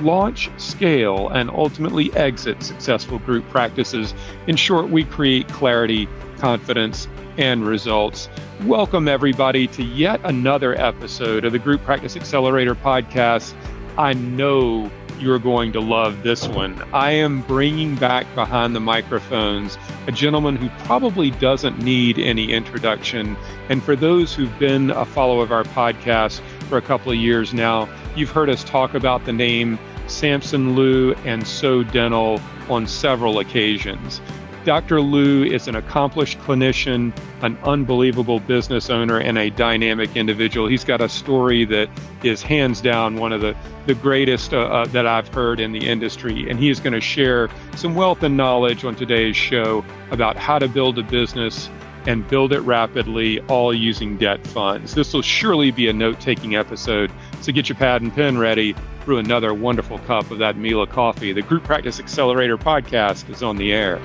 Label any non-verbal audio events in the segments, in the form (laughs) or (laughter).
launch, scale, and ultimately exit successful group practices. In short, we create clarity, confidence, and results. Welcome, everybody, to yet another episode of the Group Practice Accelerator podcast. I know you're going to love this one. I am bringing back behind the microphones a gentleman who probably doesn't need any introduction. And for those who've been a follower of our podcast for a couple of years now, you've heard us talk about the name Samson Liu and So Dental on several occasions. Dr. Liu is an accomplished clinician, an unbelievable business owner, and a dynamic individual. He's got a story that is hands down one of the, the greatest uh, uh, that I've heard in the industry. And he is going to share some wealth and knowledge on today's show about how to build a business and build it rapidly, all using debt funds. This will surely be a note taking episode. So get your pad and pen ready brew another wonderful cup of that Mila coffee. The Group Practice Accelerator podcast is on the air.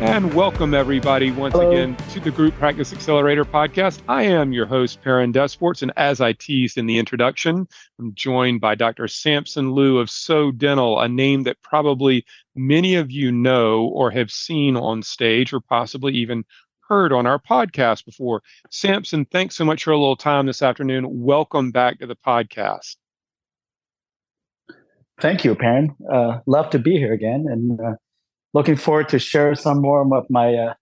And welcome, everybody, once Hello. again to the Group Practice Accelerator podcast. I am your host, Perrin Desportes, and as I teased in the introduction, I'm joined by Dr. Samson Liu of So Dental, a name that probably many of you know or have seen on stage or possibly even heard on our podcast before. Samson, thanks so much for a little time this afternoon. Welcome back to the podcast. Thank you, Perrin. Uh, love to be here again and uh, looking forward to share some more of my uh,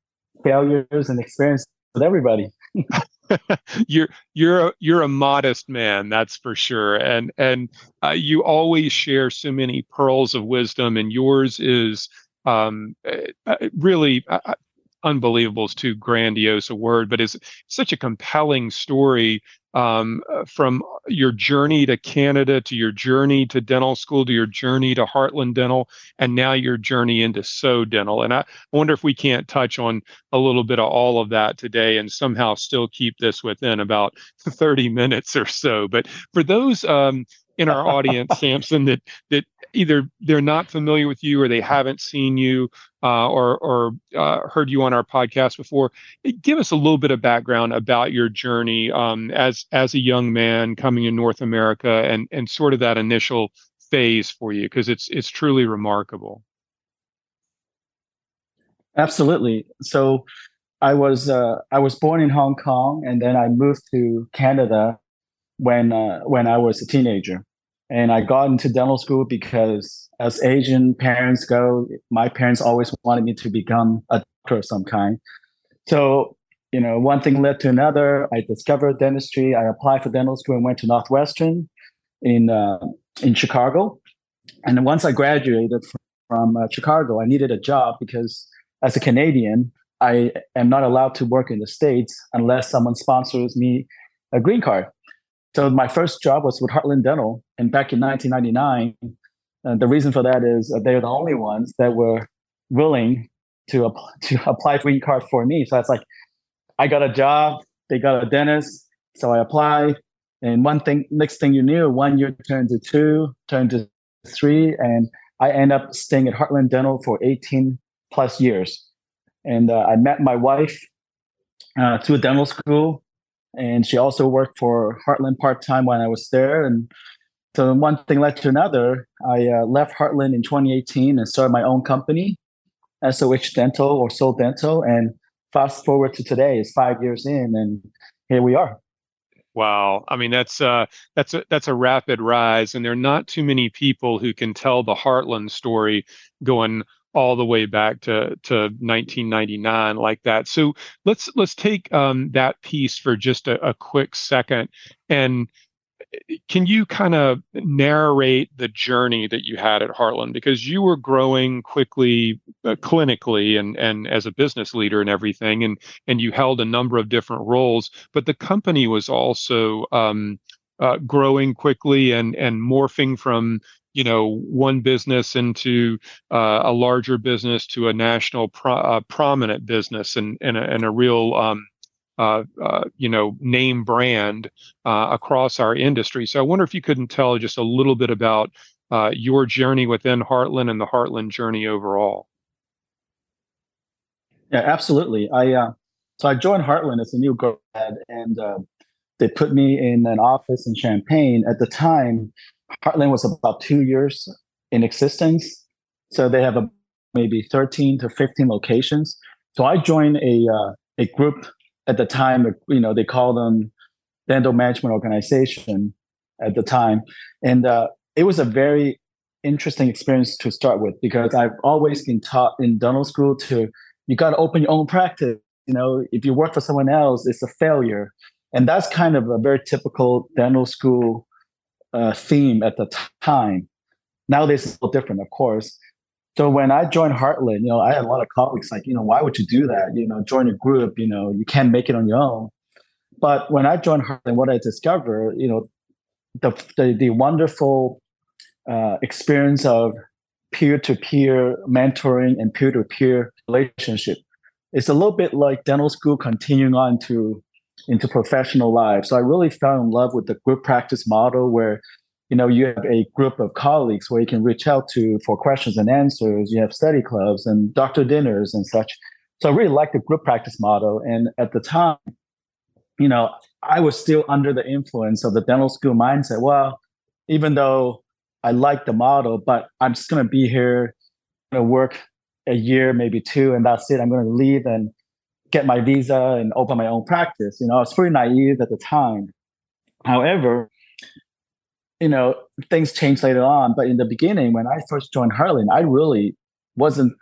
failures and experience with everybody. (laughs) you're you're a, you're a modest man, that's for sure, and and uh, you always share so many pearls of wisdom, and yours is um, uh, really uh, unbelievable is too grandiose a word, but it's such a compelling story um, uh, from your journey to Canada to your journey to dental school to your journey to Heartland Dental and now your journey into So Dental. And I wonder if we can't touch on a little bit of all of that today and somehow still keep this within about (laughs) 30 minutes or so. But for those um, in our audience, (laughs) Samson, that that either they're not familiar with you or they haven't seen you uh, or or uh, heard you on our podcast before. Give us a little bit of background about your journey um, as as a young man coming in North America and and sort of that initial phase for you because it's it's truly remarkable. Absolutely. So I was uh, I was born in Hong Kong and then I moved to Canada when uh, when I was a teenager. And I got into dental school because, as Asian parents go, my parents always wanted me to become a doctor of some kind. So, you know, one thing led to another. I discovered dentistry. I applied for dental school and went to Northwestern in uh, in Chicago. And once I graduated from uh, Chicago, I needed a job because, as a Canadian, I am not allowed to work in the states unless someone sponsors me a green card. So my first job was with Heartland Dental, and back in 1999. Uh, the reason for that is uh, they're the only ones that were willing to apply, (laughs) to apply for e-card for me. So it's like I got a job, they got a dentist, so I applied, and one thing, next thing you knew, one year turned to two, turned to three, and I end up staying at Heartland Dental for 18 plus years. And uh, I met my wife uh, through a dental school and she also worked for Heartland part time when I was there. And so one thing led to another. I uh, left Heartland in 2018 and started my own company, SOH Dental or Soul Dental. And fast forward to today, it's five years in, and here we are. Wow, I mean that's uh, that's a that's a rapid rise, and there are not too many people who can tell the Heartland story going all the way back to to 1999 like that. So let's let's take um, that piece for just a, a quick second and eh, can you kind of narrate the journey that you had at Heartland because you were growing quickly uh, clinically and and as a business leader and everything and and you held a number of different roles but the company was also um, uh, growing quickly and and morphing from you know one business into uh, a larger business to a national pro- uh, prominent business and and a, and a real um, uh, uh, you know name brand uh, across our industry. So I wonder if you couldn't tell just a little bit about uh, your journey within Heartland and the Heartland journey overall. Yeah, absolutely. I uh, so I joined Heartland as a new grad, and they put me in an office in Champaign. At the time, Heartland was about two years in existence. So they have a, maybe 13 to 15 locations. So I joined a, uh, a group at the time, you know, they call them dental management organization at the time. And uh, it was a very interesting experience to start with because I've always been taught in dental school to, you got to open your own practice. You know, if you work for someone else, it's a failure. And that's kind of a very typical dental school uh, theme at the time. Nowadays, it's a little different, of course. So when I joined Heartland, you know, I had a lot of colleagues like, you know, why would you do that? You know, join a group, you know, you can't make it on your own. But when I joined Heartland, what I discovered, you know, the the, the wonderful uh, experience of peer-to-peer mentoring and peer-to-peer relationship. It's a little bit like dental school continuing on to into professional life. So I really fell in love with the group practice model where you know you have a group of colleagues where you can reach out to for questions and answers. You have study clubs and doctor dinners and such. So I really like the group practice model. And at the time, you know, I was still under the influence of the dental school mindset. Well, even though I like the model, but I'm just going to be here, going to work a year, maybe two, and that's it. I'm going to leave and get my visa and open my own practice. You know, I was pretty naive at the time. However, you know, things changed later on. But in the beginning, when I first joined Heartland, I really wasn't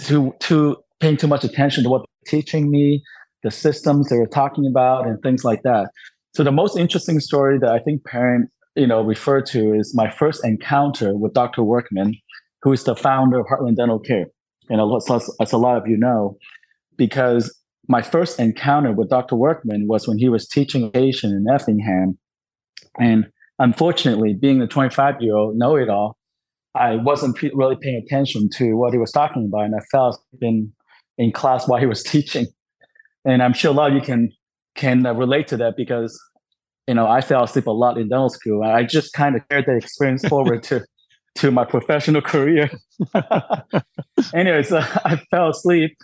too too paying too much attention to what they're teaching me, the systems they were talking about, and things like that. So the most interesting story that I think Perrin's, you know, refer to is my first encounter with Dr. Workman, who is the founder of Heartland Dental Care. And as a lot of you know, because my first encounter with Dr. Workman was when he was teaching a patient in Effingham. And unfortunately, being a 25 year old know it all, I wasn't really paying attention to what he was talking about. And I fell in, in class while he was (laughs) teaching. And I'm sure a lot of you can, can uh, relate to that because, you know, I fell asleep a lot in dental school. And I just kind of carried that experience (laughs) forward to, to my professional career. (laughs) Anyways, uh, I fell asleep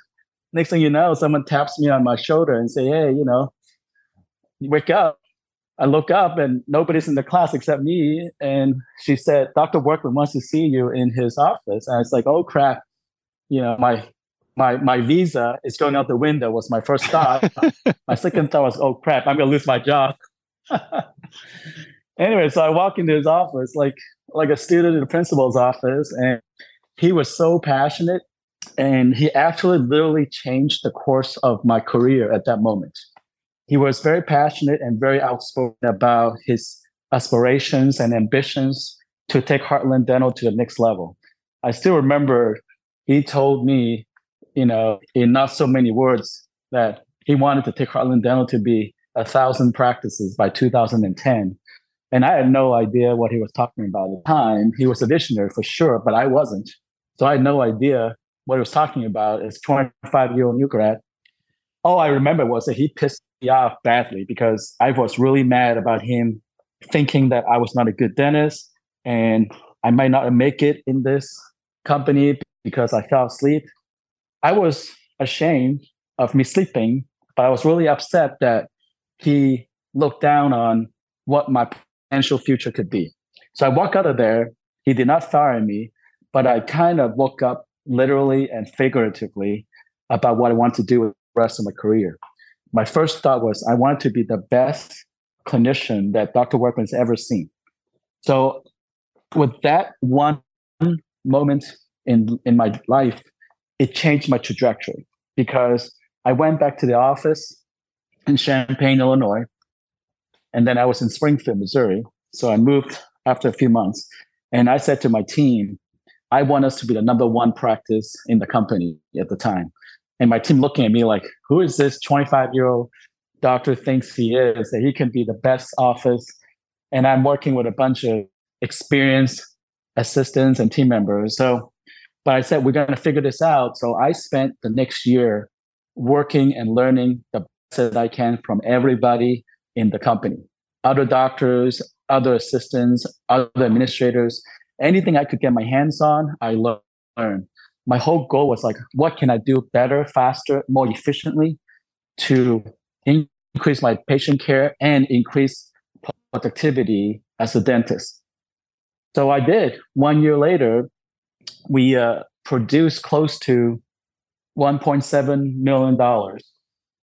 next thing you know, someone taps me on my shoulder and say, "Hey, you know, wake up." I look up and nobody's in the class except me. And she said, "Dr. Workman wants to see you in his office." And I was like, "Oh crap!" You know, my my my visa is going out the window. Was my first thought. (laughs) my second thought was, "Oh crap! I'm gonna lose my job." (laughs) anyway, so I walk into his office like like a student in the principal's office, and he was so passionate and he actually literally changed the course of my career at that moment. He was very passionate and very outspoken about his aspirations and ambitions to take Heartland Dental to the next level. I still remember he told me, you know, in not so many words, that he wanted to take Heartland Dental to be a thousand practices by 2010. And I had no idea what he was talking about at the time. He was a visionary for sure, but I wasn't. So I had no idea what he was talking about is 25 year old new grad. All I remember was that he pissed me off badly because I was really mad about him thinking that I was not a good dentist and I might not make it in this company because I fell asleep. I was ashamed of me sleeping, but I was really upset that he looked down on what my potential future could be. So I walked out of there. He did not fire me, but I kind of woke up literally and figuratively about what I want to do with the rest of my career. My first thought was I wanted to be the best clinician that Dr. Workman's ever seen. So with that one moment in in my life, it changed my trajectory because I went back to the office in Champaign, Illinois, and then I was in Springfield, Missouri. So I moved after a few months, and I said to my team, I want us to be the number one practice in the company at the time. And my team looking at me like, who is this 25 year old doctor thinks he is, that he can be the best office and I'm working with a bunch of experienced assistants and team members. So, but I said we're going to figure this out. So I spent the next year working and learning the best that I can from everybody in the company, other doctors, other assistants, other administrators, anything I could get my hands on, I learned. My whole goal was like, what can I do better, faster, more efficiently to increase my patient care and increase productivity as a dentist. So I did. One year later, we uh, produced close to $1.7 million,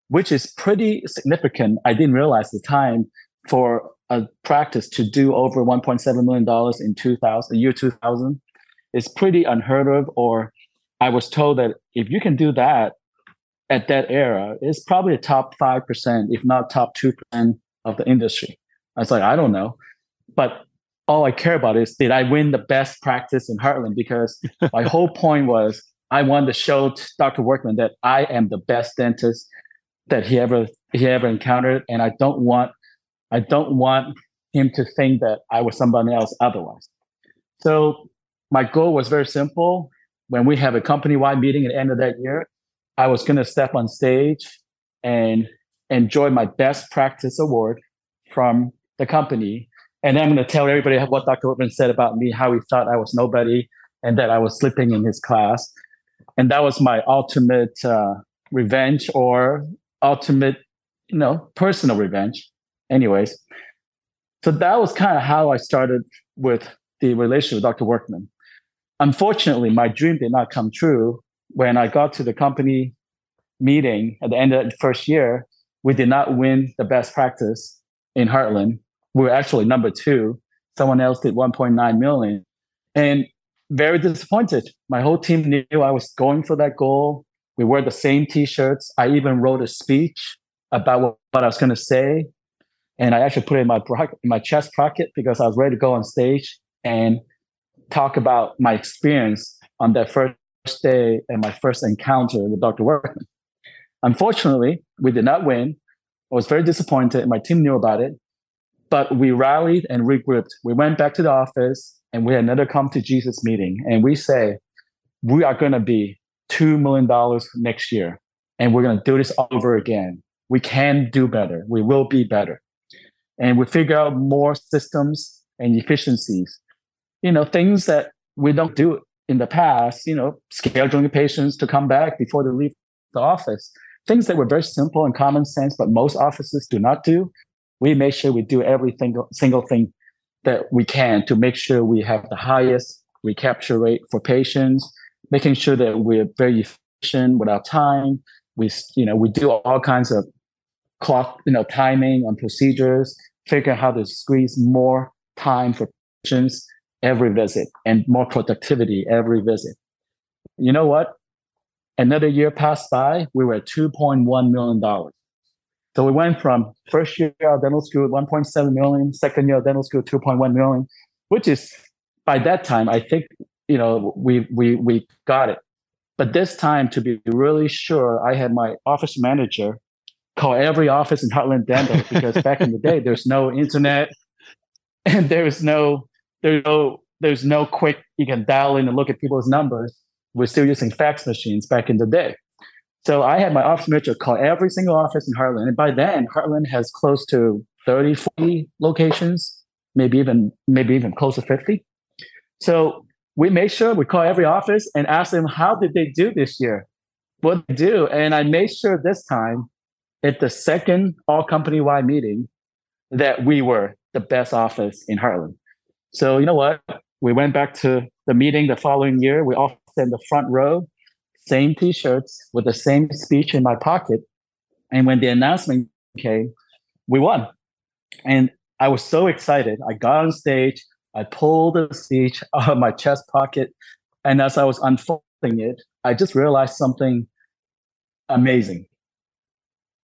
which is pretty significant. I didn't realize at the time for a practice to do over $1.7 million in 2000, year 2000 is pretty unheard of. Or I was told that if you can do that at that era, it's probably a top 5%, if not top 2% of the industry. I was like, I don't know. But all I care about is did I win the best practice in Heartland? Because (laughs) my whole point was I wanted to show Dr. Workman that I am the best dentist that he ever he ever encountered, and I don't want I don't want him to think that I was somebody else otherwise. So my goal was very simple. When we have a company-wide meeting at the end of that year, I was going to step on stage and enjoy my best practice award from the company. And I'm going to tell everybody what Dr. Whitman said about me, how he thought I was nobody and that I was slipping in his class. And that was my ultimate uh, revenge or ultimate, you know, personal revenge. Anyways, so that was kind of how I started with the relationship with Dr. Workman. Unfortunately, my dream did not come true. When I got to the company meeting at the end of the first year, we did not win the best practice in Heartland. We were actually number two. Someone else did 1.9 million. And very disappointed. My whole team knew I was going for that goal. We wore the same t-shirts. I even wrote a speech about what, what I was going to say and I actually put it in my in my chest pocket because I was ready to go on stage and talk about my experience on that first day and my first encounter with Dr. Workman. Unfortunately, we did not win. I was very disappointed. My team knew about it, but we rallied and regrouped. We went back to the office and we had another come to Jesus meeting. And we say, we are going to be $2 million next year and we're going to do this over again. We can do better. We will be better and we figure out more systems and efficiencies. You know, things that we don't do in the past, you know, scheduling patients to come back before they leave the office. Things that were very simple and common sense, but most offices do not do. We make sure we do every single, thing that we can to make sure we have the highest recapture rate for patients, making sure that we're very efficient with our time. We, you know, we do all kinds of clock, you know, timing on procedures, figure out how to squeeze more time for patients every visit and more productivity every visit. You know what? Another year passed by, we were at $2.1 million. So we went from first year of dental school, 1.7 million, second year of dental school, 2.1 million, which is by that time, I think, you know, we, we, we got it. But this time, to be really sure, I had my office manager call every office in Heartland Dental because back in the day there's no internet (laughs) and there's no there's no there's no quick you can dial in and look at people's numbers. We're still using fax machines back in the day. So I had my office manager call every single office in Heartland. And by then, Heartland has close to 30, 40 locations, maybe even maybe even close to 50. So we made sure we call every office and ask them how did they do this year? What do? And I made sure this time at the second all company wide meeting that we were the best office in Heartland. So you know what? We went back to the meeting the following year. We all sat in the front row, same t-shirts with the same speech in my pocket. And when the announcement came, we won. And I was so excited. I got on stage, I pulled the speech (laughs) out of my chest pocket. And as I was unfolding it, I just realized something amazing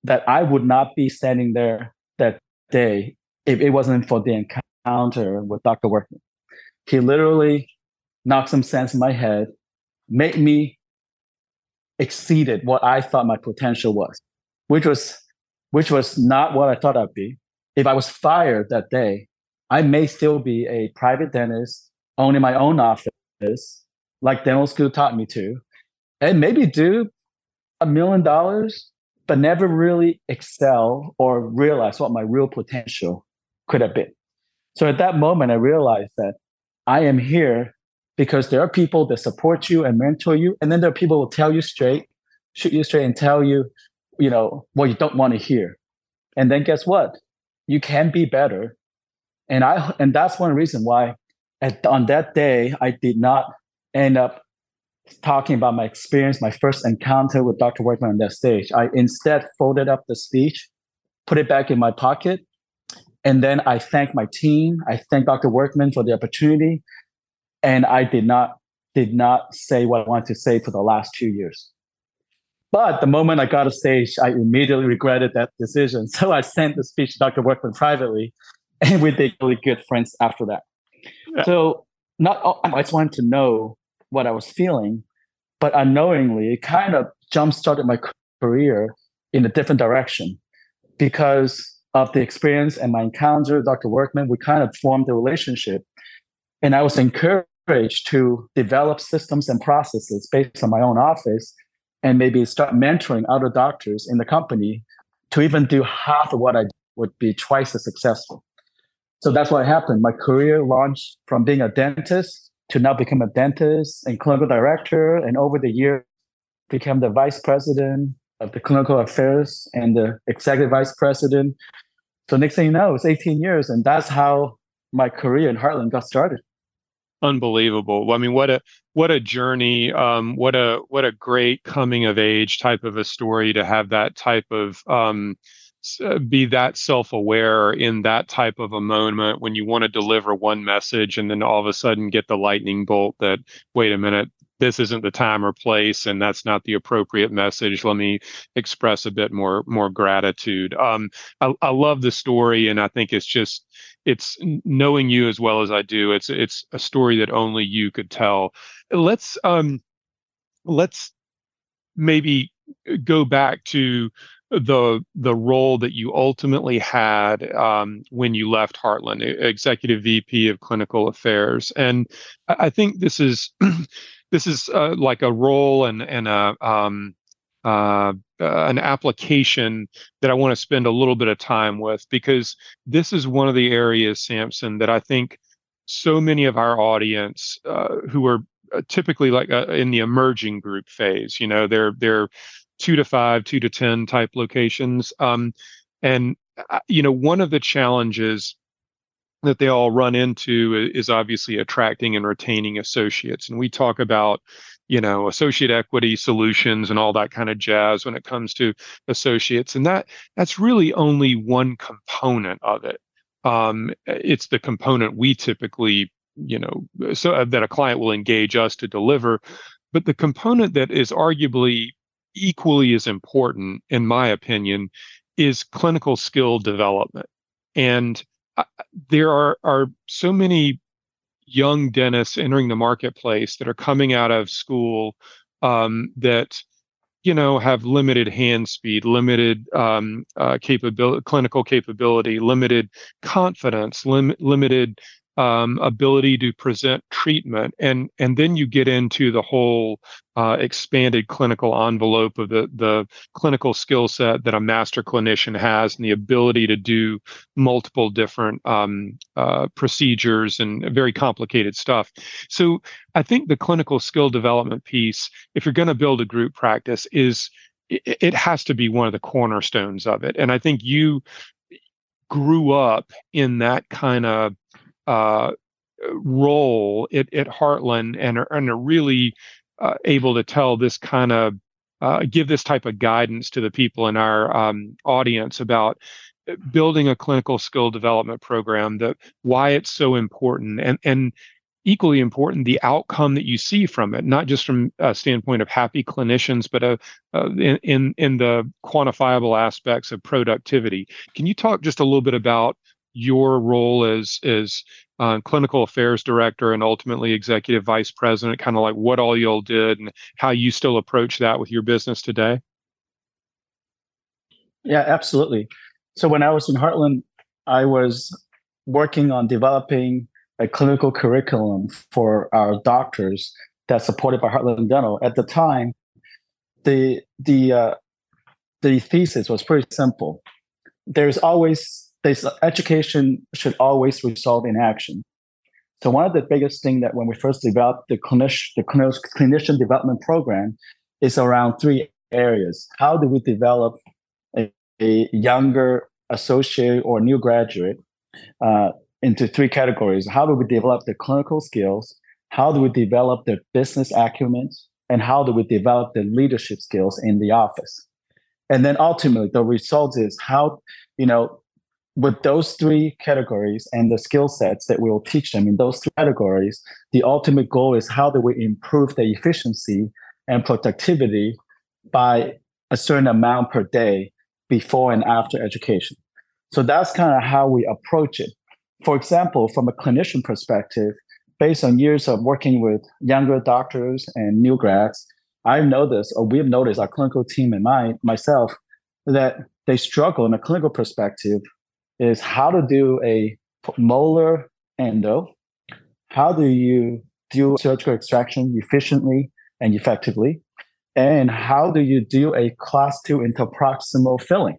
that I would not be standing there that day if it wasn't for the encounter with Dr. Workman. He literally knocked some sense in my head, made me exceeded what I thought my potential was, which was which was not what I thought I'd be. If I was fired that day, I may still be a private dentist, owning my own office, like dental school taught me to, and maybe do a million dollars, but never really excel or realize what my real potential could have been. So at that moment, I realized that I am here because there are people that support you and mentor you, and then there are people who tell you straight, shoot you straight, and tell you, you know, what you don't want to hear. And then guess what? You can be better. And I and that's one reason why at, on that day I did not end up talking about my experience, my first encounter with Dr. Workman on that stage. I instead folded up the speech, put it back in my pocket, and then I thanked my team. I thanked Dr. Workman for the opportunity, and I did not did not say what I wanted to say for the last two years. But the moment I got a stage, I immediately regretted that decision. (laughs) So I sent the speech to Dr. Workman privately, and we did really good friends after that. Yeah. So not I just wanted to know what I was feeling, but unknowingly, it kind of jump started my career in a different direction because of the experience and my encounter with Dr. Workman. We kind of formed a relationship, and I was encouraged to develop systems and processes based on my own office and maybe start mentoring other doctors in the company to even do half of what I would be twice as successful. So that's what happened. My career launched from being a dentist to now become a dentist and clinical director, and over the year become the vice president of the clinical affairs and the executive vice president. So next thing you know, it's 18 years, and that's how my career in Heartland got started unbelievable. I mean, what a what a journey. Um, what a what a great coming of age type of a story to have that type of um, be that self-aware in that type of a moment when you want to deliver one message and then all of a sudden get the lightning bolt that wait a minute this isn't the time or place and that's not the appropriate message. Let me express a bit more more gratitude. Um, I, I love the story and i think it's just it's knowing you as well as i do it's it's a story that only you could tell. Let's um let's maybe go back to the the role that you ultimately had um, when you left Heartland, executive VP of clinical affairs, and I think this is (clears throat) this is uh, like a role and and a um, uh, uh, an application that I want to spend a little bit of time with because this is one of the areas, Samson, that I think so many of our audience uh, who are uh, typically like uh, in the emerging group phase, you know, they're they're two to five, two to ten type locations, um, and you know, one of the challenges that they all run into is obviously attracting and retaining associates. And we talk about, you know, associate equity solutions and all that kind of jazz when it comes to associates. And that that's really only one component of it. Um, it's the component we typically, you know, so uh, that a client will engage us to deliver. But the component that is arguably equally as important, in my opinion, is clinical skill development. And there are are so many young dentists entering the marketplace that are coming out of school um, that you know have limited hand speed limited um, uh, capability clinical capability limited confidence lim- limited um, ability to present treatment, and and then you get into the whole uh, expanded clinical envelope of the the clinical skill set that a master clinician has, and the ability to do multiple different um, uh, procedures and very complicated stuff. So I think the clinical skill development piece, if you're going to build a group practice, is it, it has to be one of the cornerstones of it, and I think you grew up in that kind of uh, role at, at Heartland and are, and are really uh, able to tell this kind of uh, give this type of guidance to the people in our um, audience about uh, building a clinical skill development program that why it's so important and and equally important the outcome that you see from it not just from a standpoint of happy clinicians but uh, uh, in, in in the quantifiable aspects of productivity. Can you talk just a little bit about your role as as uh, clinical affairs director and ultimately executive vice president, kind of like what all y'all did and how you still approach that with your business today? Yeah, absolutely. So when I was in Heartland, I was working on developing a clinical curriculum for our doctors that's supported by Heartland Dental. At the time, the the uh, the thesis was pretty simple. There's always education should always result in action. So one of the biggest thing that when we first developed the clinician the clinician development program is around three areas. How do we develop a, a younger associate or new graduate uh, into three categories? How do we develop the clinical skills? How do we develop the business acumen? And how do we develop the leadership skills in the office? And then ultimately, the result is how, you know, with those three categories and the skill sets that we will teach them in those three categories, the ultimate goal is how do we improve the efficiency and productivity by a certain amount per day before and after education. So that's kind of how we approach it. For example, from a clinician perspective, based on years of working with younger doctors and new grads, I've noticed, or we've noticed, our clinical team and my myself, that they struggle in a clinical perspective is how to do a molar endo. How do you do surgical extraction efficiently and effectively? And how do you do a class two interproximal filling?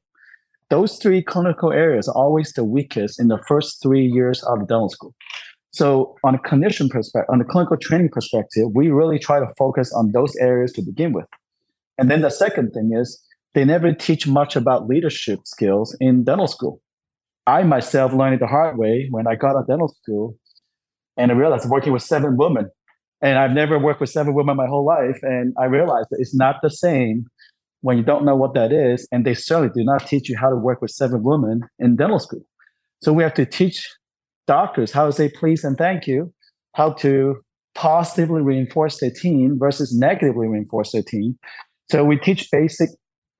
Those three clinical areas are always the weakest in the first three years of dental school. So on a clinician perspective, on a clinical training perspective, we really try to focus on those areas to begin with. And then the second thing is they never teach much about leadership skills in dental school. I myself learned it the hard way when I got out of dental school and I realized working with seven women. And I've never worked with seven women my whole life. And I realized that it's not the same when you don't know what that is. And they certainly do not teach you how to work with seven women in dental school. So we have to teach doctors how to say please and thank you, how to positively reinforce their team versus negatively reinforce their team. So we teach basic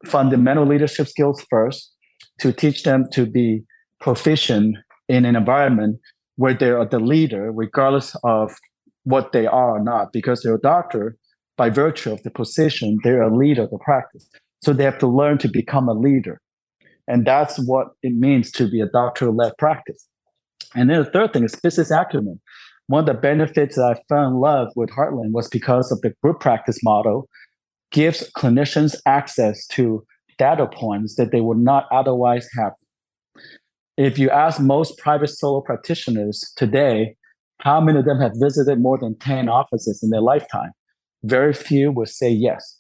fundamental leadership skills first to teach them to be proficient in an environment where they are the leader, regardless of what they are or not, because they're a doctor, by virtue of the position, they're a leader of the practice. So they have to learn to become a leader. And that's what it means to be a doctor led practice. And then the third thing is business acumen. One of the benefits that I fell in love with Heartland was because of the group practice model gives clinicians access to data points that they would not otherwise have if you ask most private solo practitioners today, how many of them have visited more than 10 offices in their lifetime? Very few will say yes.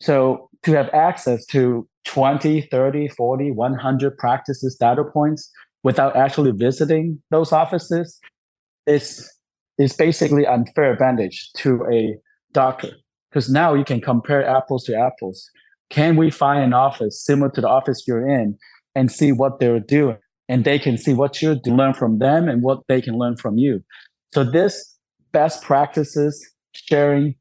So to have access to 20, 30, 40, 100 practices data points without actually visiting those offices is, is basically unfair advantage to a doctor. Because now you can compare apples to apples. Can we find an office similar to the office you're in and see what they're doing? And they can see what you learn from them and what they can learn from you. So this best practices sharing,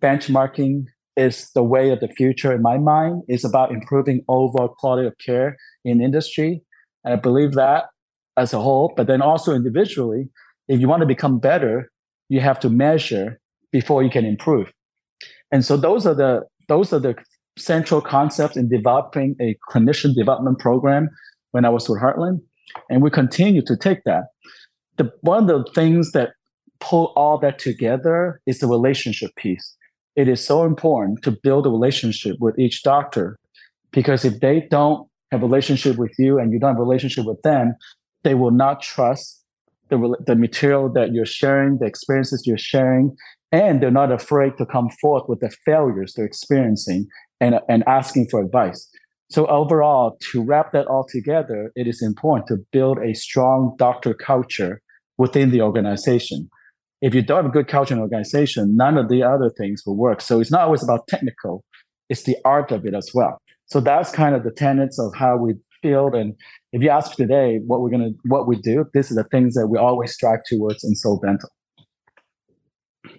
benchmarking is the way of the future in my mind. It's about improving overall quality of care in industry. And I believe that as a whole, but then also individually, if you want to become better, you have to measure before you can improve. And so those are the those are the central concepts in developing a clinician development program when I was with Heartland and we continue to take that. The one of the things that pull all that together is the relationship piece. It is so important to build a relationship with each doctor because if they don't have a relationship with you and you don't have a relationship with them, they will not trust the, the material that you're sharing, the experiences you're sharing, and they're not afraid to come forth with the failures they're experiencing and, and asking for advice. So overall, to wrap that all together, it is important to build a strong doctor culture within the organization. If you don't have a good culture in an organization, none of the other things will work. So it's not always about technical, it's the art of it as well. So that's kind of the tenets of how we build. And if you ask today what we're gonna what we do, this is the things that we always strive towards in Soul Dental.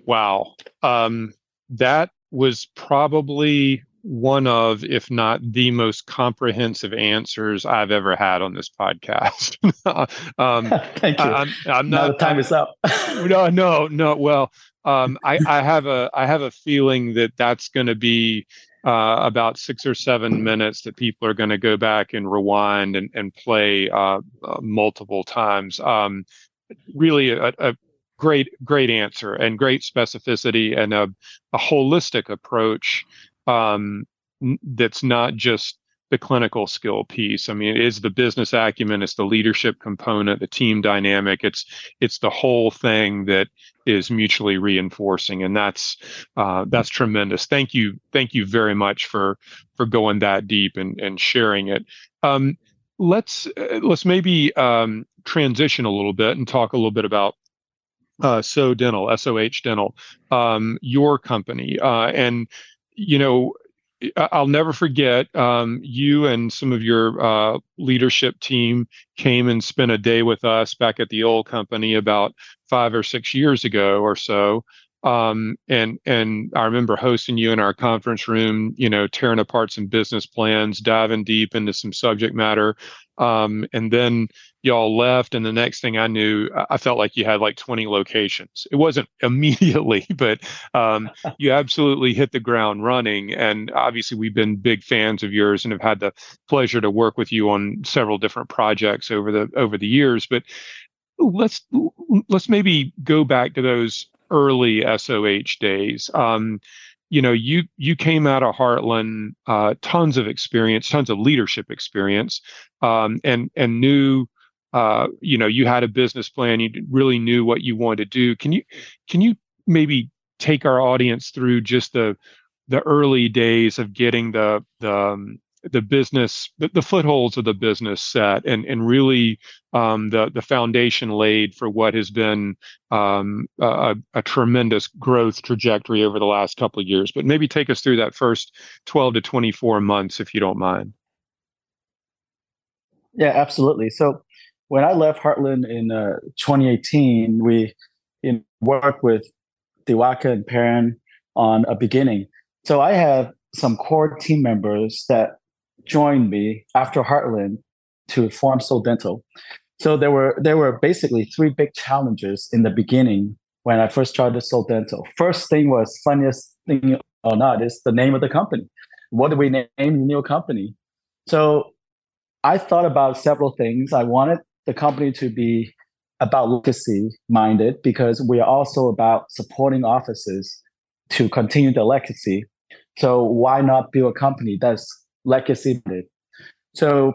Wow. Um, that was probably one of, if not the most comprehensive answers I've ever had on this podcast. (laughs) um, (laughs) Thank you. I, am I'm not. The time is up. (laughs) no, no, no. Well, um, I, I have a I have a feeling that that's going to be uh, about six or seven minutes that people are going to go back and rewind and, and play uh, uh, multiple times. Um, really, a, a, great, great answer and great specificity and a, a holistic approach um, that's not just the clinical skill piece. I mean, it is the business acumen, it's the leadership component, the team dynamic. It's it's the whole thing that is mutually reinforcing, and that's uh, that's tremendous. Thank you, thank you very much for for going that deep and and sharing it. Um, let's uh, let's maybe um, transition a little bit and talk a little bit about uh, So Dental, SOH Dental, um, your company, uh, and you know I'll never forget um, you and some of your uh, leadership team came and spent a day with us back at the old company about five or six years ago or so. Um, and and I remember hosting you in our conference room, you know, tearing apart some business plans, diving deep into some subject matter. Um, and then y'all left, and the next thing I knew, I felt like you had like 20 locations. It wasn't (laughs) immediately, but um, you absolutely hit the ground running. And obviously, we've been big fans of yours and have had the pleasure to work with you on several different projects over the over the years. But let's let's maybe go back to those early SOH days. Um, you know, you you came out of Heartland, uh, tons of experience, tons of leadership experience, um, and and knew, uh, you know, you had a business plan. You really knew what you wanted to do. Can you can you maybe take our audience through just the the early days of getting the the um, the business the, the, footholds of the business set and and really um, the the foundation laid for what has been um, a, a, tremendous growth trajectory over the last couple of years but maybe take us through that first 12 to 24 months if you don't mind yeah absolutely so when i left heartland in uh, 2018 we worked with Diwakar and Perrin on a beginning so i have some core team members that joined me after Heartland to form So Dental. So there were there were basically three big challenges in the beginning when I first started So Dental. First thing was funniest thing or not is the name of the company. What do we name the new company? So I thought about several things. I wanted the company to be about legacy minded because we are also about supporting offices to continue the legacy. So why not build a company that's legacy minded? So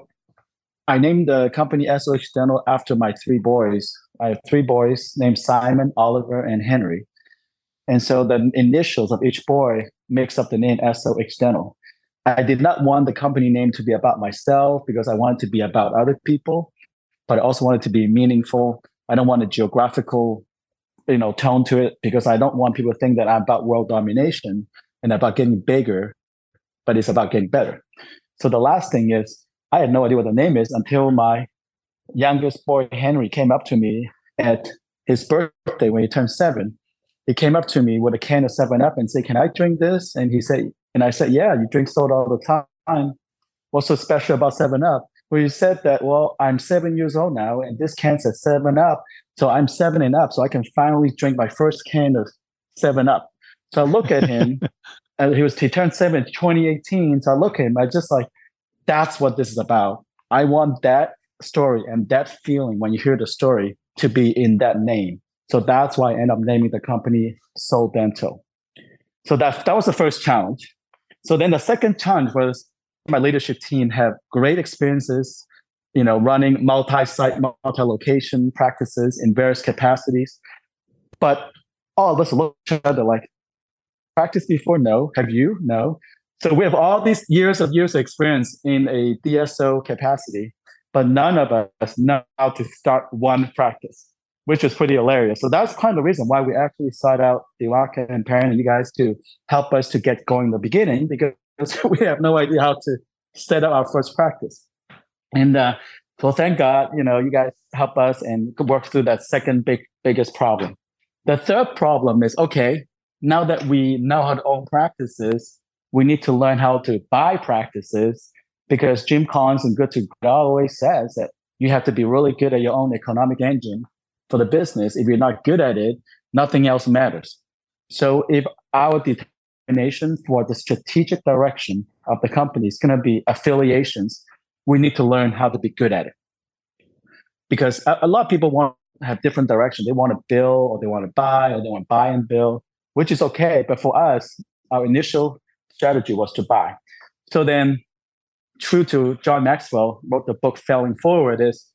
I named the company SOH Dental after my three boys. I have three boys named Simon, Oliver, and Henry. And so the initials of each boy makes up the name SOH Dental. I did not want the company name to be about myself because I wanted to be about other people, but I also wanted to be meaningful. I don't want a geographical, you know, tone to it because I don't want people to think that I'm about world domination and about getting bigger but it's about getting better. So the last thing is, I had no idea what the name is until my youngest boy Henry came up to me at his birthday when he turned seven. He came up to me with a can of Seven Up and said, "Can I drink this?" And he said, and I said, "Yeah, you drink soda all the time. What's so special about Seven Up?" Well, he said that, "Well, I'm seven years old now, and this can says Seven Up, so I'm seven and up, so I can finally drink my first can of Seven Up." So I look at him (laughs) and he was he turned seven in 2018. So I look at him, I just like, that's what this is about. I want that story and that feeling when you hear the story to be in that name. So that's why I end up naming the company So Dental. So that that was the first challenge. So then the second challenge was my leadership team have great experiences, you know, running multi-site, multi-location practices in various capacities. But all of us look at each other like, practice before? No. Have you? No. So we have all these years of years of experience in a DSO capacity, but none of us know how to start one practice, which is pretty hilarious. So that's kind of the reason why we actually sought out Diwakar and Perrin and you guys to help us to get going in the beginning because (laughs) we have no idea how to set up our first practice. And uh, so thank God, you know, you guys help us and work through that second big biggest problem. The third problem is okay, now that we know how to own practices, we need to learn how to buy practices because Jim Collins and Good to Great always says that you have to be really good at your own economic engine for the business. If you're not good at it, nothing else matters. So if our determination for the strategic direction of the company is going to be affiliations. We need to learn how to be good at it. Because a, a lot of people want to have different direction. They want to build or they want to buy or they want to buy and build, which is okay. But for us, our initial strategy was to buy. So then, true to John Maxwell, wrote the book Failing Forward is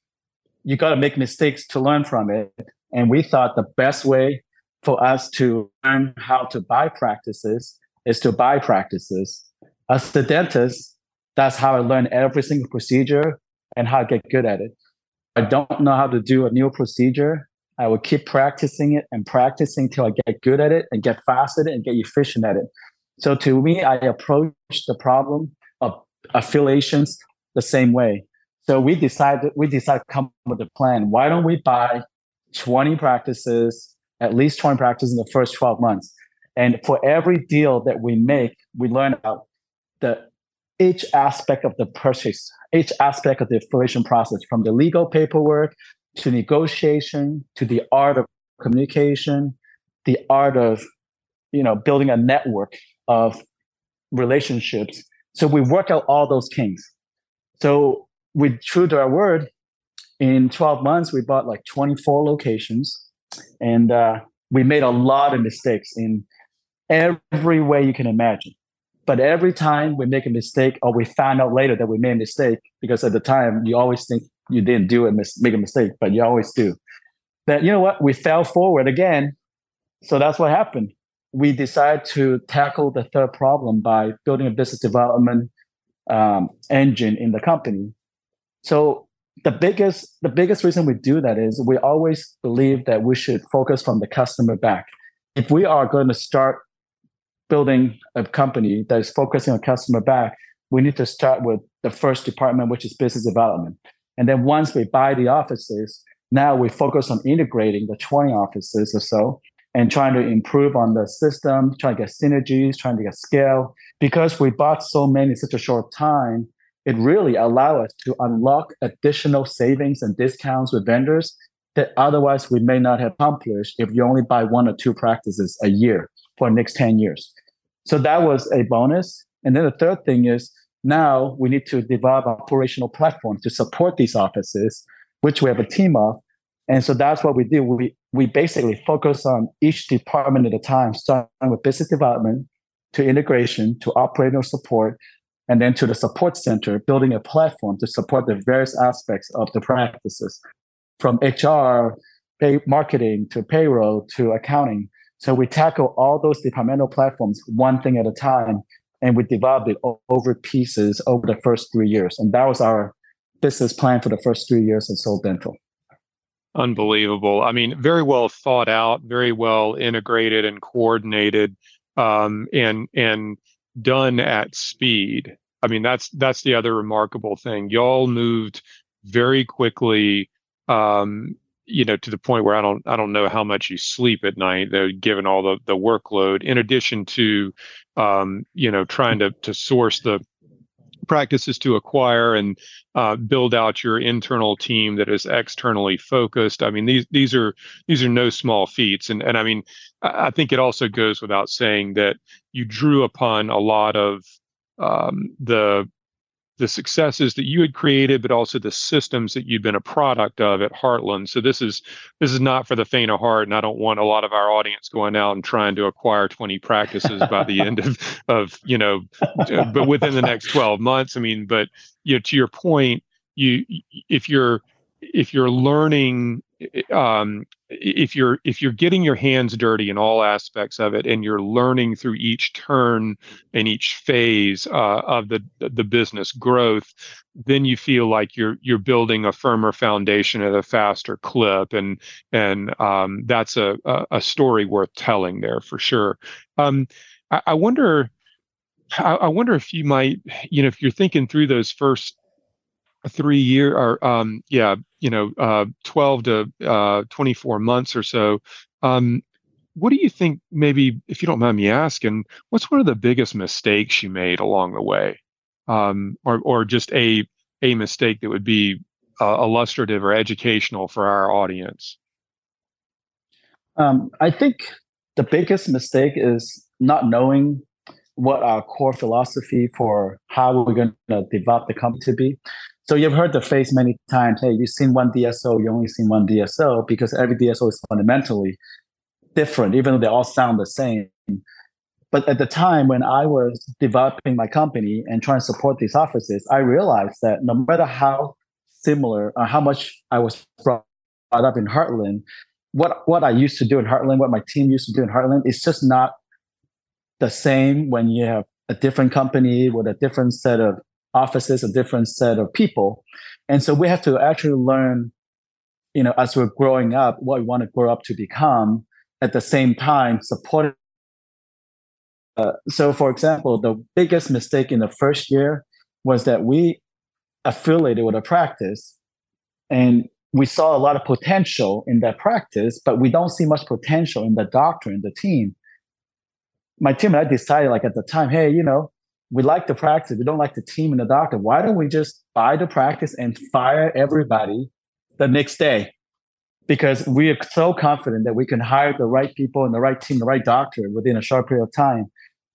you got to make mistakes to learn from it. And we thought the best way for us to learn how to buy practices is to buy practices. As a dentist, that's how I learn every single procedure and how to get good at it. I don't know how to do a new procedure. I will keep practicing it and practicing till I get good at it and get fast at it and get efficient at it. So to me, I approach the problem of affiliations the same way. So we decided we decided to come up with a plan. Why don't we buy 20 practices, at least 20 practices in the first 12 months? And for every deal that we make, we learn about the each aspect of the purchase, each aspect of the affiliation process, from the legal paperwork to negotiation to the art of communication, the art of you know building a network of relationships. So we work out all those kinks. So we true to our word, in 12 months we bought like 24 locations, and uh, we made a lot of mistakes in every way you can imagine. But every time we make a mistake, or we find out later that we made a mistake, because at the time you always think you didn't do it, make a mistake, but you always do. That you know what, we fell forward again. So that's what happened we decided to tackle the third problem by building a business development um, engine in the company. So the biggest the biggest reason we do that is we always believe that we should focus from the customer back. If we are going to start building a company that is focusing on customer back, we need to start with the first department, which is business development. And then once we buy the offices, now we focus on integrating the 20 offices or so and trying to improve on the system, trying to get synergies, trying to get scale. Because we bought so many in such a short time, it really allowed us to unlock additional savings and discounts with vendors that otherwise we may not have accomplished if you only buy one or two practices a year for next 10 years. So that was a bonus. And then the third thing is now we need to develop operational platforms to support these offices, which we have a team of. And so that's what we do. We we basically focus on each department at a time, starting with business development to integration to operational support, and then to the support center, building a platform to support the various aspects of the practices from HR, pay, marketing to payroll to accounting. So we tackle all those departmental platforms one thing at a time, and we developed it over pieces over the first three years. And that was our business plan for the first three years of SOH Dental. Unbelievable. I mean, very well thought out, very well integrated and coordinated, um, and and done at speed. I mean, that's that's the other remarkable thing. Y'all moved very quickly, um, you know, to the point where I don't I don't know how much you sleep at night, though, given all the the workload. In addition to, um, you know, trying to to source the practices to acquire and uh, build out your internal team that is externally focused. I mean, these these are these are no small feats, and and I mean, I think it also goes without saying that you drew upon a lot of um, the the successes that you had created, but also the systems that you've been a product of at Heartland. So this is this is not for the faint of heart, and I don't want a lot of our audience going out and trying to acquire 20 practices by the end of of you know, uh, but within the next 12 months. I mean, but you know, to your point, you if you're if you're learning um, if you're if you're getting your hands dirty in all aspects of it and you're learning through each turn and each phase uh, of the the business growth then you feel like you're you're building a firmer foundation at a faster clip and and um, that's a, a story worth telling there for sure. Um, I, I wonder I wonder if you might you know if you're thinking through those first three year or um, yeah you know uh, 12 to uh, 24 months or so. Um, what do you think maybe if you don't mind me asking what's one of the biggest mistakes you made along the way? Um, or, or just a a mistake that would be uh, illustrative or educational for our audience? Um, i think the biggest mistake is not knowing what our core philosophy for how we're going to develop the company to be. So you've heard the phrase many times, hey, you've seen one DSO, you only seen one DSO, because every DSO is fundamentally different, even though they all sound the same. But at the time when I was developing my company and trying to support these offices, I realized that no matter how similar or how much I was brought up in Heartland, what what I used to do in Heartland, what my team used to do in Heartland, is just not the same when you have a different company with a different set of offices, a different set of people. And so we have to actually learn, you know, as we're growing up, what we want to grow up to become at the same time supporting. Uh, so, for example, the biggest mistake in the first year was that we affiliated with a practice and we saw a lot of potential in that practice, but we don't see much potential in the doctor and the team. My team and I decided, like at the time, hey, you know, we like the practice, we don't like the team and the doctor. Why don't we just buy the practice and fire everybody the next day? Because we are so confident that we can hire the right people and the right team, the right doctor within a short period of time,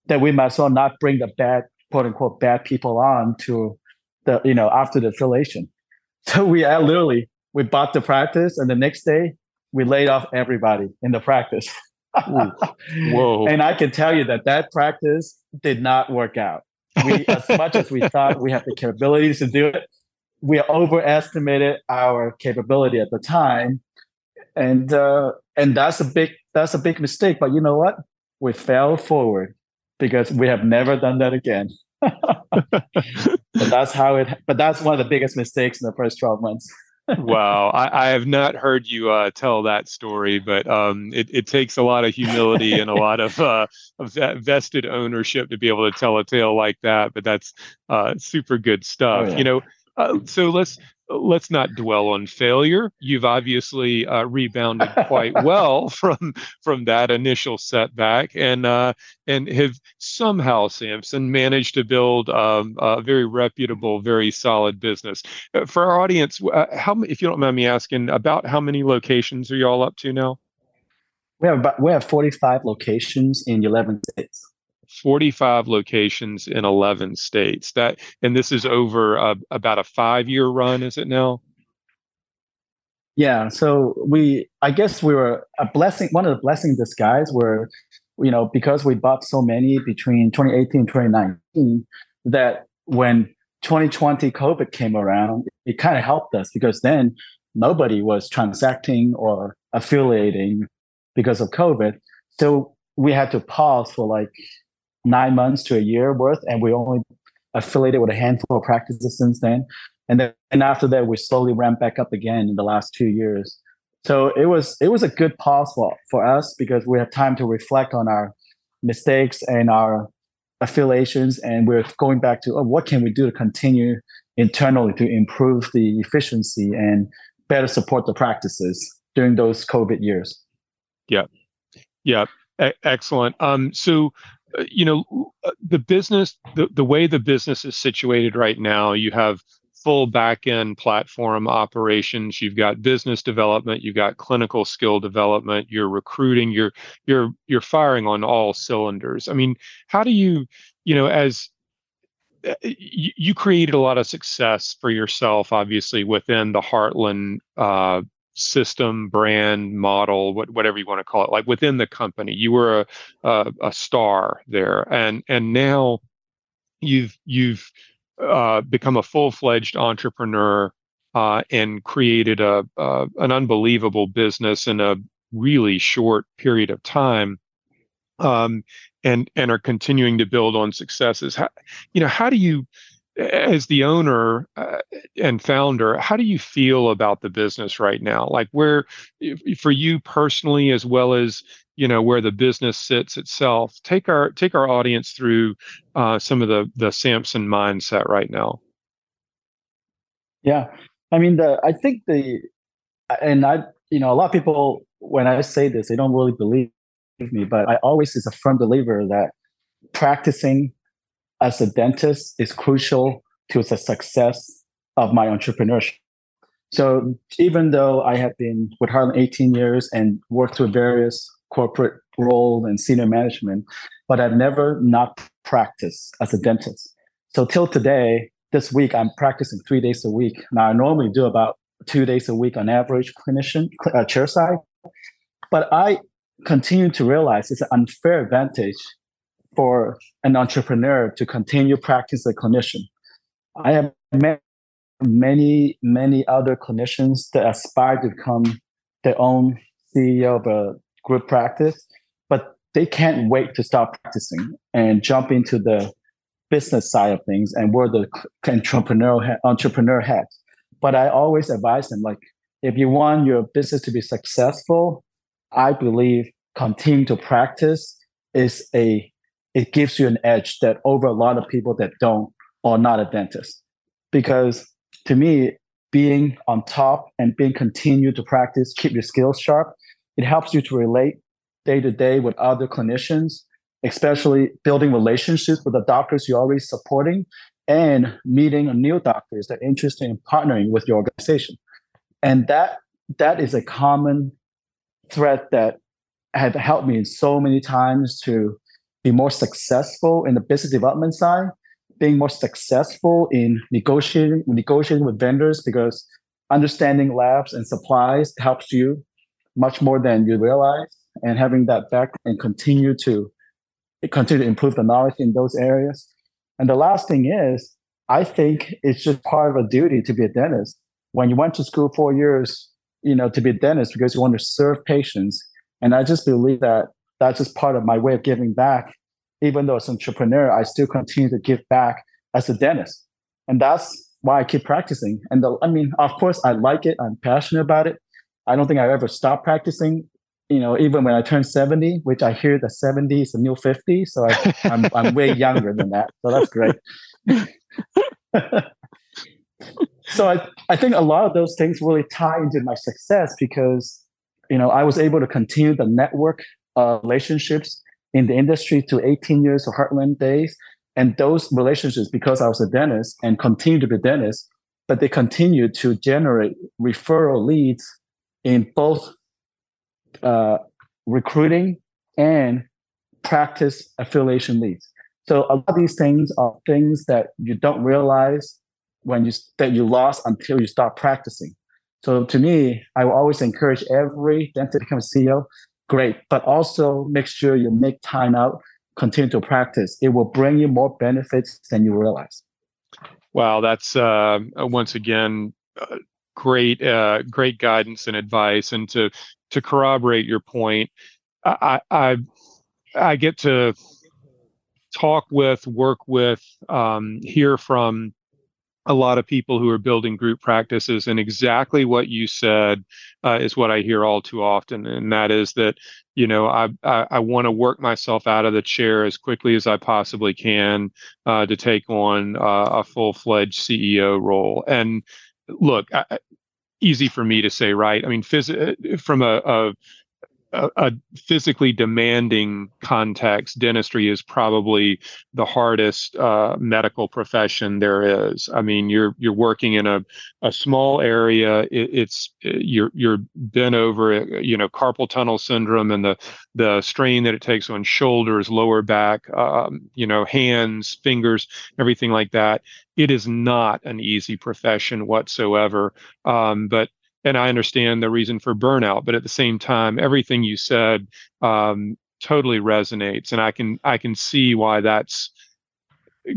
that we might as well not bring the bad, quote unquote, bad people on to the, you know, after the affiliation. (laughs) So we literally we bought the practice, and the next day we laid off everybody in the practice. (laughs) Whoa! And I can tell you that that practice did not work out. We, as much as we thought we had the capabilities to do it, we overestimated our capability at the time, and uh, and that's a big that's a big mistake. But you know what? We fell forward because we have never done that again. (laughs) but that's how it. But that's one of the biggest mistakes in the first twelve months wow, I, I, have not heard you uh, tell that story, but um, it, it, takes a lot of humility and a (laughs) lot of, uh, of vested ownership to be able to tell a tale like that. But that's uh, super good stuff. Oh, yeah. You know, uh, so let's let's not dwell on failure. You've obviously uh, rebounded quite (laughs) well from from that initial setback, and uh, and have somehow Samson managed to build um, a very reputable, very solid business. Uh, for our audience, uh, how if you don't mind me asking, about how many locations are you all up to now? We have about, we have forty five locations in eleven states. 45 locations in 11 states. That and this is over a, about a five year run, is it now? Yeah. So we, I guess we were a blessing. One of the blessing disguise were, you know, because we bought so many between 2018 and 2019, that when 2020 COVID came around, it kind of helped us because then nobody was transacting or affiliating because of COVID. So we had to pause for like nine months to a year worth, and we only affiliated with a handful of practices since then. And then and after that, we slowly ramped back up again in the last two years. So it was it was a good pause for, for us because we had time to reflect on our mistakes and our affiliations, and we're going back to oh, what can we do to continue internally to improve the efficiency and better support the practices during those COVID years. Yeah, yeah, e- excellent. Um, so you know uh, the business the, the way the business is situated right now you have full back end platform operations you've got business development you've got clinical skill development you're recruiting you're you're you're firing on all cylinders. I mean how do you you know as uh, you, you created a lot of success for yourself obviously within the heartland uh, system, brand, model, what, whatever you want to call it, like within the company. You were a, a, a star there, and and now you've you've uh, become a full fledged entrepreneur uh, and created a, a an unbelievable business in a really short period of time. Um, and and are continuing to build on successes. How, you know, how do you as the owner uh, and founder, how do you feel about the business right now? Like where, for you personally, as well as you know where the business sits itself. Take our take our audience through uh, some of the the Samson mindset right now. Yeah, I mean the I think the and I you know a lot of people when I say this they don't really believe me, but I always is a firm believer that practicing as a dentist is crucial to the success of my entrepreneurship. So even though I have been with Heartland 18 years and worked with various corporate roles and senior management, but I've never not practiced as a dentist. So till today, this week, I'm practicing three days a week. Now, I normally do about two days a week on average clinician uh, chair side, but I continue to realize it's an unfair advantage for an entrepreneur to continue practice as a clinician. I have met many, many other clinicians that aspire to become their own CEO of a group practice, but they can't wait to start practicing and jump into the business side of things and wear the entrepreneurial entrepreneur hat. But I always advise them like, if you want your business to be successful, I believe continue to practice is a it gives you an edge that over a lot of people that don't or not a dentist. Because to me, being on top and being continued to practice, keep your skills sharp, it helps you to relate day to day with other clinicians, especially building relationships with the doctors you're already supporting and meeting new doctors that are interested in partnering with your organization. And that that is a common thread that have helped me so many times to be more successful in the business development side, being more successful in negotiating negotiating with vendors because understanding labs and supplies helps you much more than you realize. And having that back and continue to continue to improve the knowledge in those areas. And the last thing is, I think it's just part of a duty to be a dentist. When you went to school four years, you know, to be a dentist because you want to serve patients. And I just believe that that's just part of my way of giving back. Even though as an entrepreneur, I still continue to give back as a dentist. And that's why I keep practicing. And the, I mean, of course, I like it. I'm passionate about it. I don't think I ever stop practicing. You know, even when I turn 70, which I hear the 70 is the new 50. So I, I'm, I'm way (laughs) younger than that. So that's great. (laughs) so I, I think a lot of those things really tie into my success because, you know, I was able to continue the network uh, relationships in the industry to 18 years of Heartland days. And those relationships, because I was a dentist and continue to be a dentist, but they continue to generate referral leads in both uh, recruiting and practice affiliation leads. So a lot of these things are things that you don't realize when you that you lost until you start practicing. So to me, I will always encourage every dentist to become a CEO great. But also make sure you make time out, continue to practice. It will bring you more benefits than you realize. Wow, that's uh, once again uh, great, uh, great guidance and advice. And to to corroborate your point, I I, I get to talk with, work with, um, hear from a lot of people who are building group practices and exactly what you said uh, is what i hear all too often and that is that you know i i, I want to work myself out of the chair as quickly as i possibly can uh, to take on uh, a full-fledged ceo role. And look I, easy for me to say right? I mean phys- from a, a a, a, physically demanding context, dentistry is probably the hardest uh, medical profession there is. I mean, you're you're working in a, a small area. It, it's you're you're bent over, you know, carpal tunnel syndrome and the the strain that it takes on shoulders, lower back, um, you know, hands, fingers, everything like that. It is not an easy profession whatsoever. Um, but and I understand the reason for burnout, but at the same time, everything you said um, totally resonates, and I can I can see why that's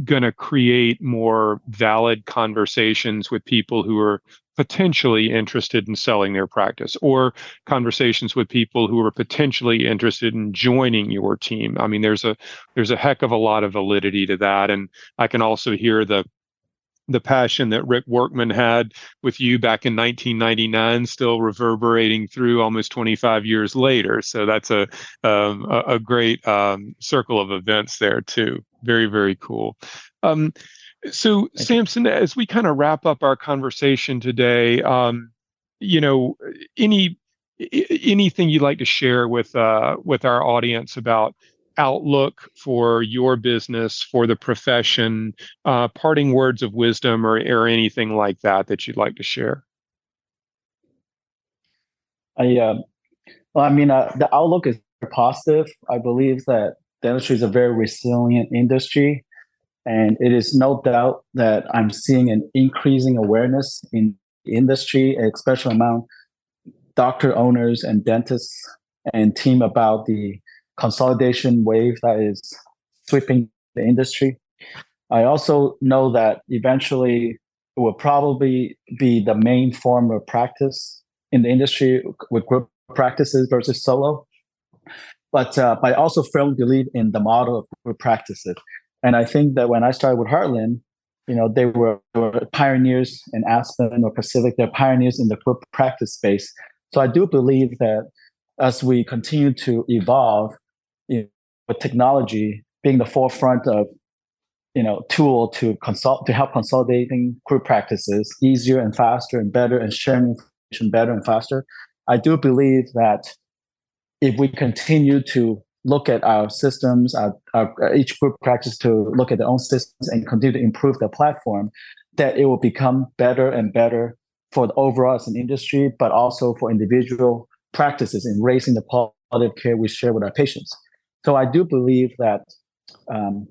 going to create more valid conversations with people who are potentially interested in selling their practice or conversations with people who are potentially interested in joining your team. I mean there's a there's a heck of a lot of validity to that and i can also hear the the passion that Rick Workman had with you back in 1999 still reverberating through almost 25 years later. So that's a um, a, great um, circle of events there too. Very very cool. Um, so Thank Samson, you. as we kind of wrap up our conversation today, um, you know, any anything you'd like to share with uh, with our audience about outlook for your business, for the profession, uh, parting words of wisdom, or, or anything like that that you'd like to share? I, uh, well, I mean, uh, the outlook is positive. I believe that dentistry is a very resilient industry. And it is no doubt that I'm seeing an increasing awareness in industry, especially among doctor owners and dentists and team about the consolidation wave that is sweeping the industry. I also know that eventually it will probably be the main form of practice in the industry with group practices versus solo. But uh, but I also firmly believe in the model of group practices, and I think that when I started with Heartland, you know, they were, were pioneers in Aspen or Pacific. They're pioneers in the group practice space. So I do believe that as we continue to evolve with technology being the forefront of you know tool to consult to help consolidating group practices easier and faster and better and sharing information better and faster i do believe that if we continue to look at our systems our, our, each group practice to look at their own systems and continue to improve the platform that it will become better and better for the overall as an industry but also for individual practices in raising the quality of care we share with our patients so i do believe that um,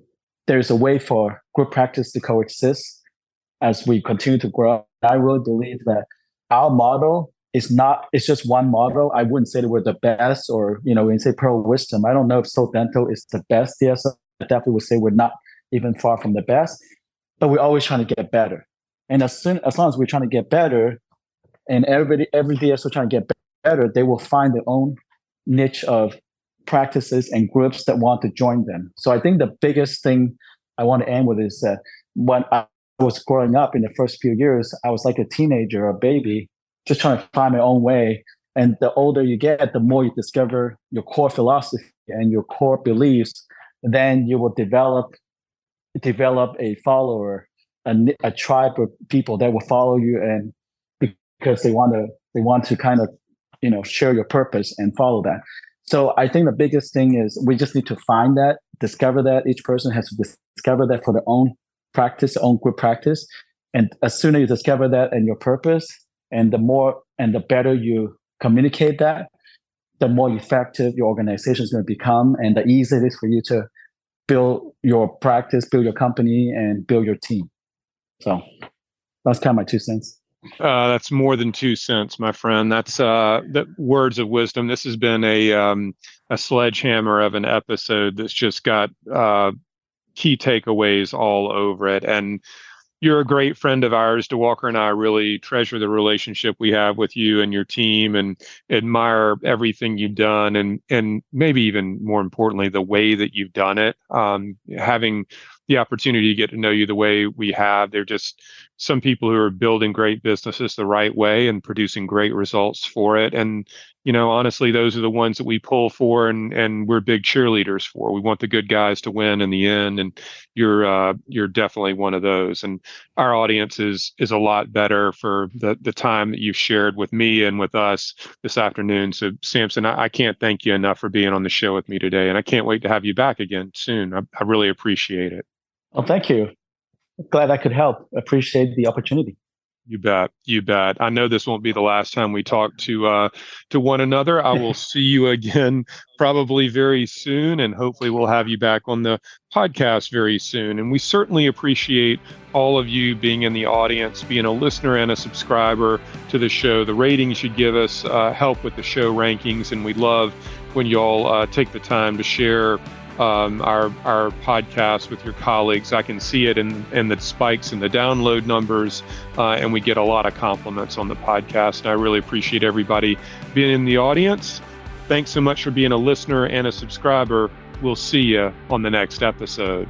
there's a way for group practice to coexist as we continue to grow. I really believe that our model is not it's just one model. I wouldn't say that we're the best or you know you say Pearl Wisdom, I don't know if SOH Dental is the best. Yes, I definitely would say we're not even far from the best, but we're always trying to get better. And as soon as long as we're trying to get better, and everybody every DSO trying to get better, they will find their own niche of practices and groups that want to join them. So I think the biggest thing I want to end with is that when I was growing up in the first few years, I was like a teenager, a baby, just trying to find my own way. And the older you get, the more you discover your core philosophy and your core beliefs. Then you will develop develop a follower, a, a tribe of people that will follow you, and because they want to they want to kind of you know share your purpose and follow that. So I think the biggest thing is we just need to find that, discover that. Each person has to discover that for their own practice, own group practice. And as soon as you discover that and your purpose, and the more and the better you communicate that, the more effective your organization is going to become, and the easier it is for you to build your practice, build your company, and build your team. So that's kind of my two cents. Uh, that's more than two cents, my friend. That's uh, the words of wisdom. This has been a um, a sledgehammer of an episode that's just got uh, key takeaways all over it. And you're a great friend of ours. Diwakar and I really treasure the relationship we have with you and your team, and admire everything you've done, and and maybe even more importantly, the way that you've done it. Um, having the opportunity to get to know you the way we have. They're just some people who are building great businesses the right way and producing great results for it. And you know, honestly, those are the ones that we pull for and and we're big cheerleaders for. We want the good guys to win in the end, and you're uh, you're definitely one of those. And our audience is is a lot better for the the time that you've shared with me and with us this afternoon. So, Samson, I, I can't thank you enough for being on the show with me today, and I can't wait to have you back again soon. I, I really appreciate it. Well, thank you. Glad I could help. Appreciate the opportunity. You bet. You bet. I know this won't be the last time we talk to uh, to one another. I will (laughs) see you again probably very soon, and hopefully we'll have you back on the podcast very soon. And we certainly appreciate all of you being in the audience, being a listener and a subscriber to the show. The ratings you give us uh, help with the show rankings, and we love when y'all uh, take the time to share um, our our podcast with your colleagues. I can see it in in the spikes in the download numbers, uh, and we get a lot of compliments on the podcast. And I really appreciate everybody being in the audience. Thanks so much for being a listener and a subscriber. We'll see you on the next episode.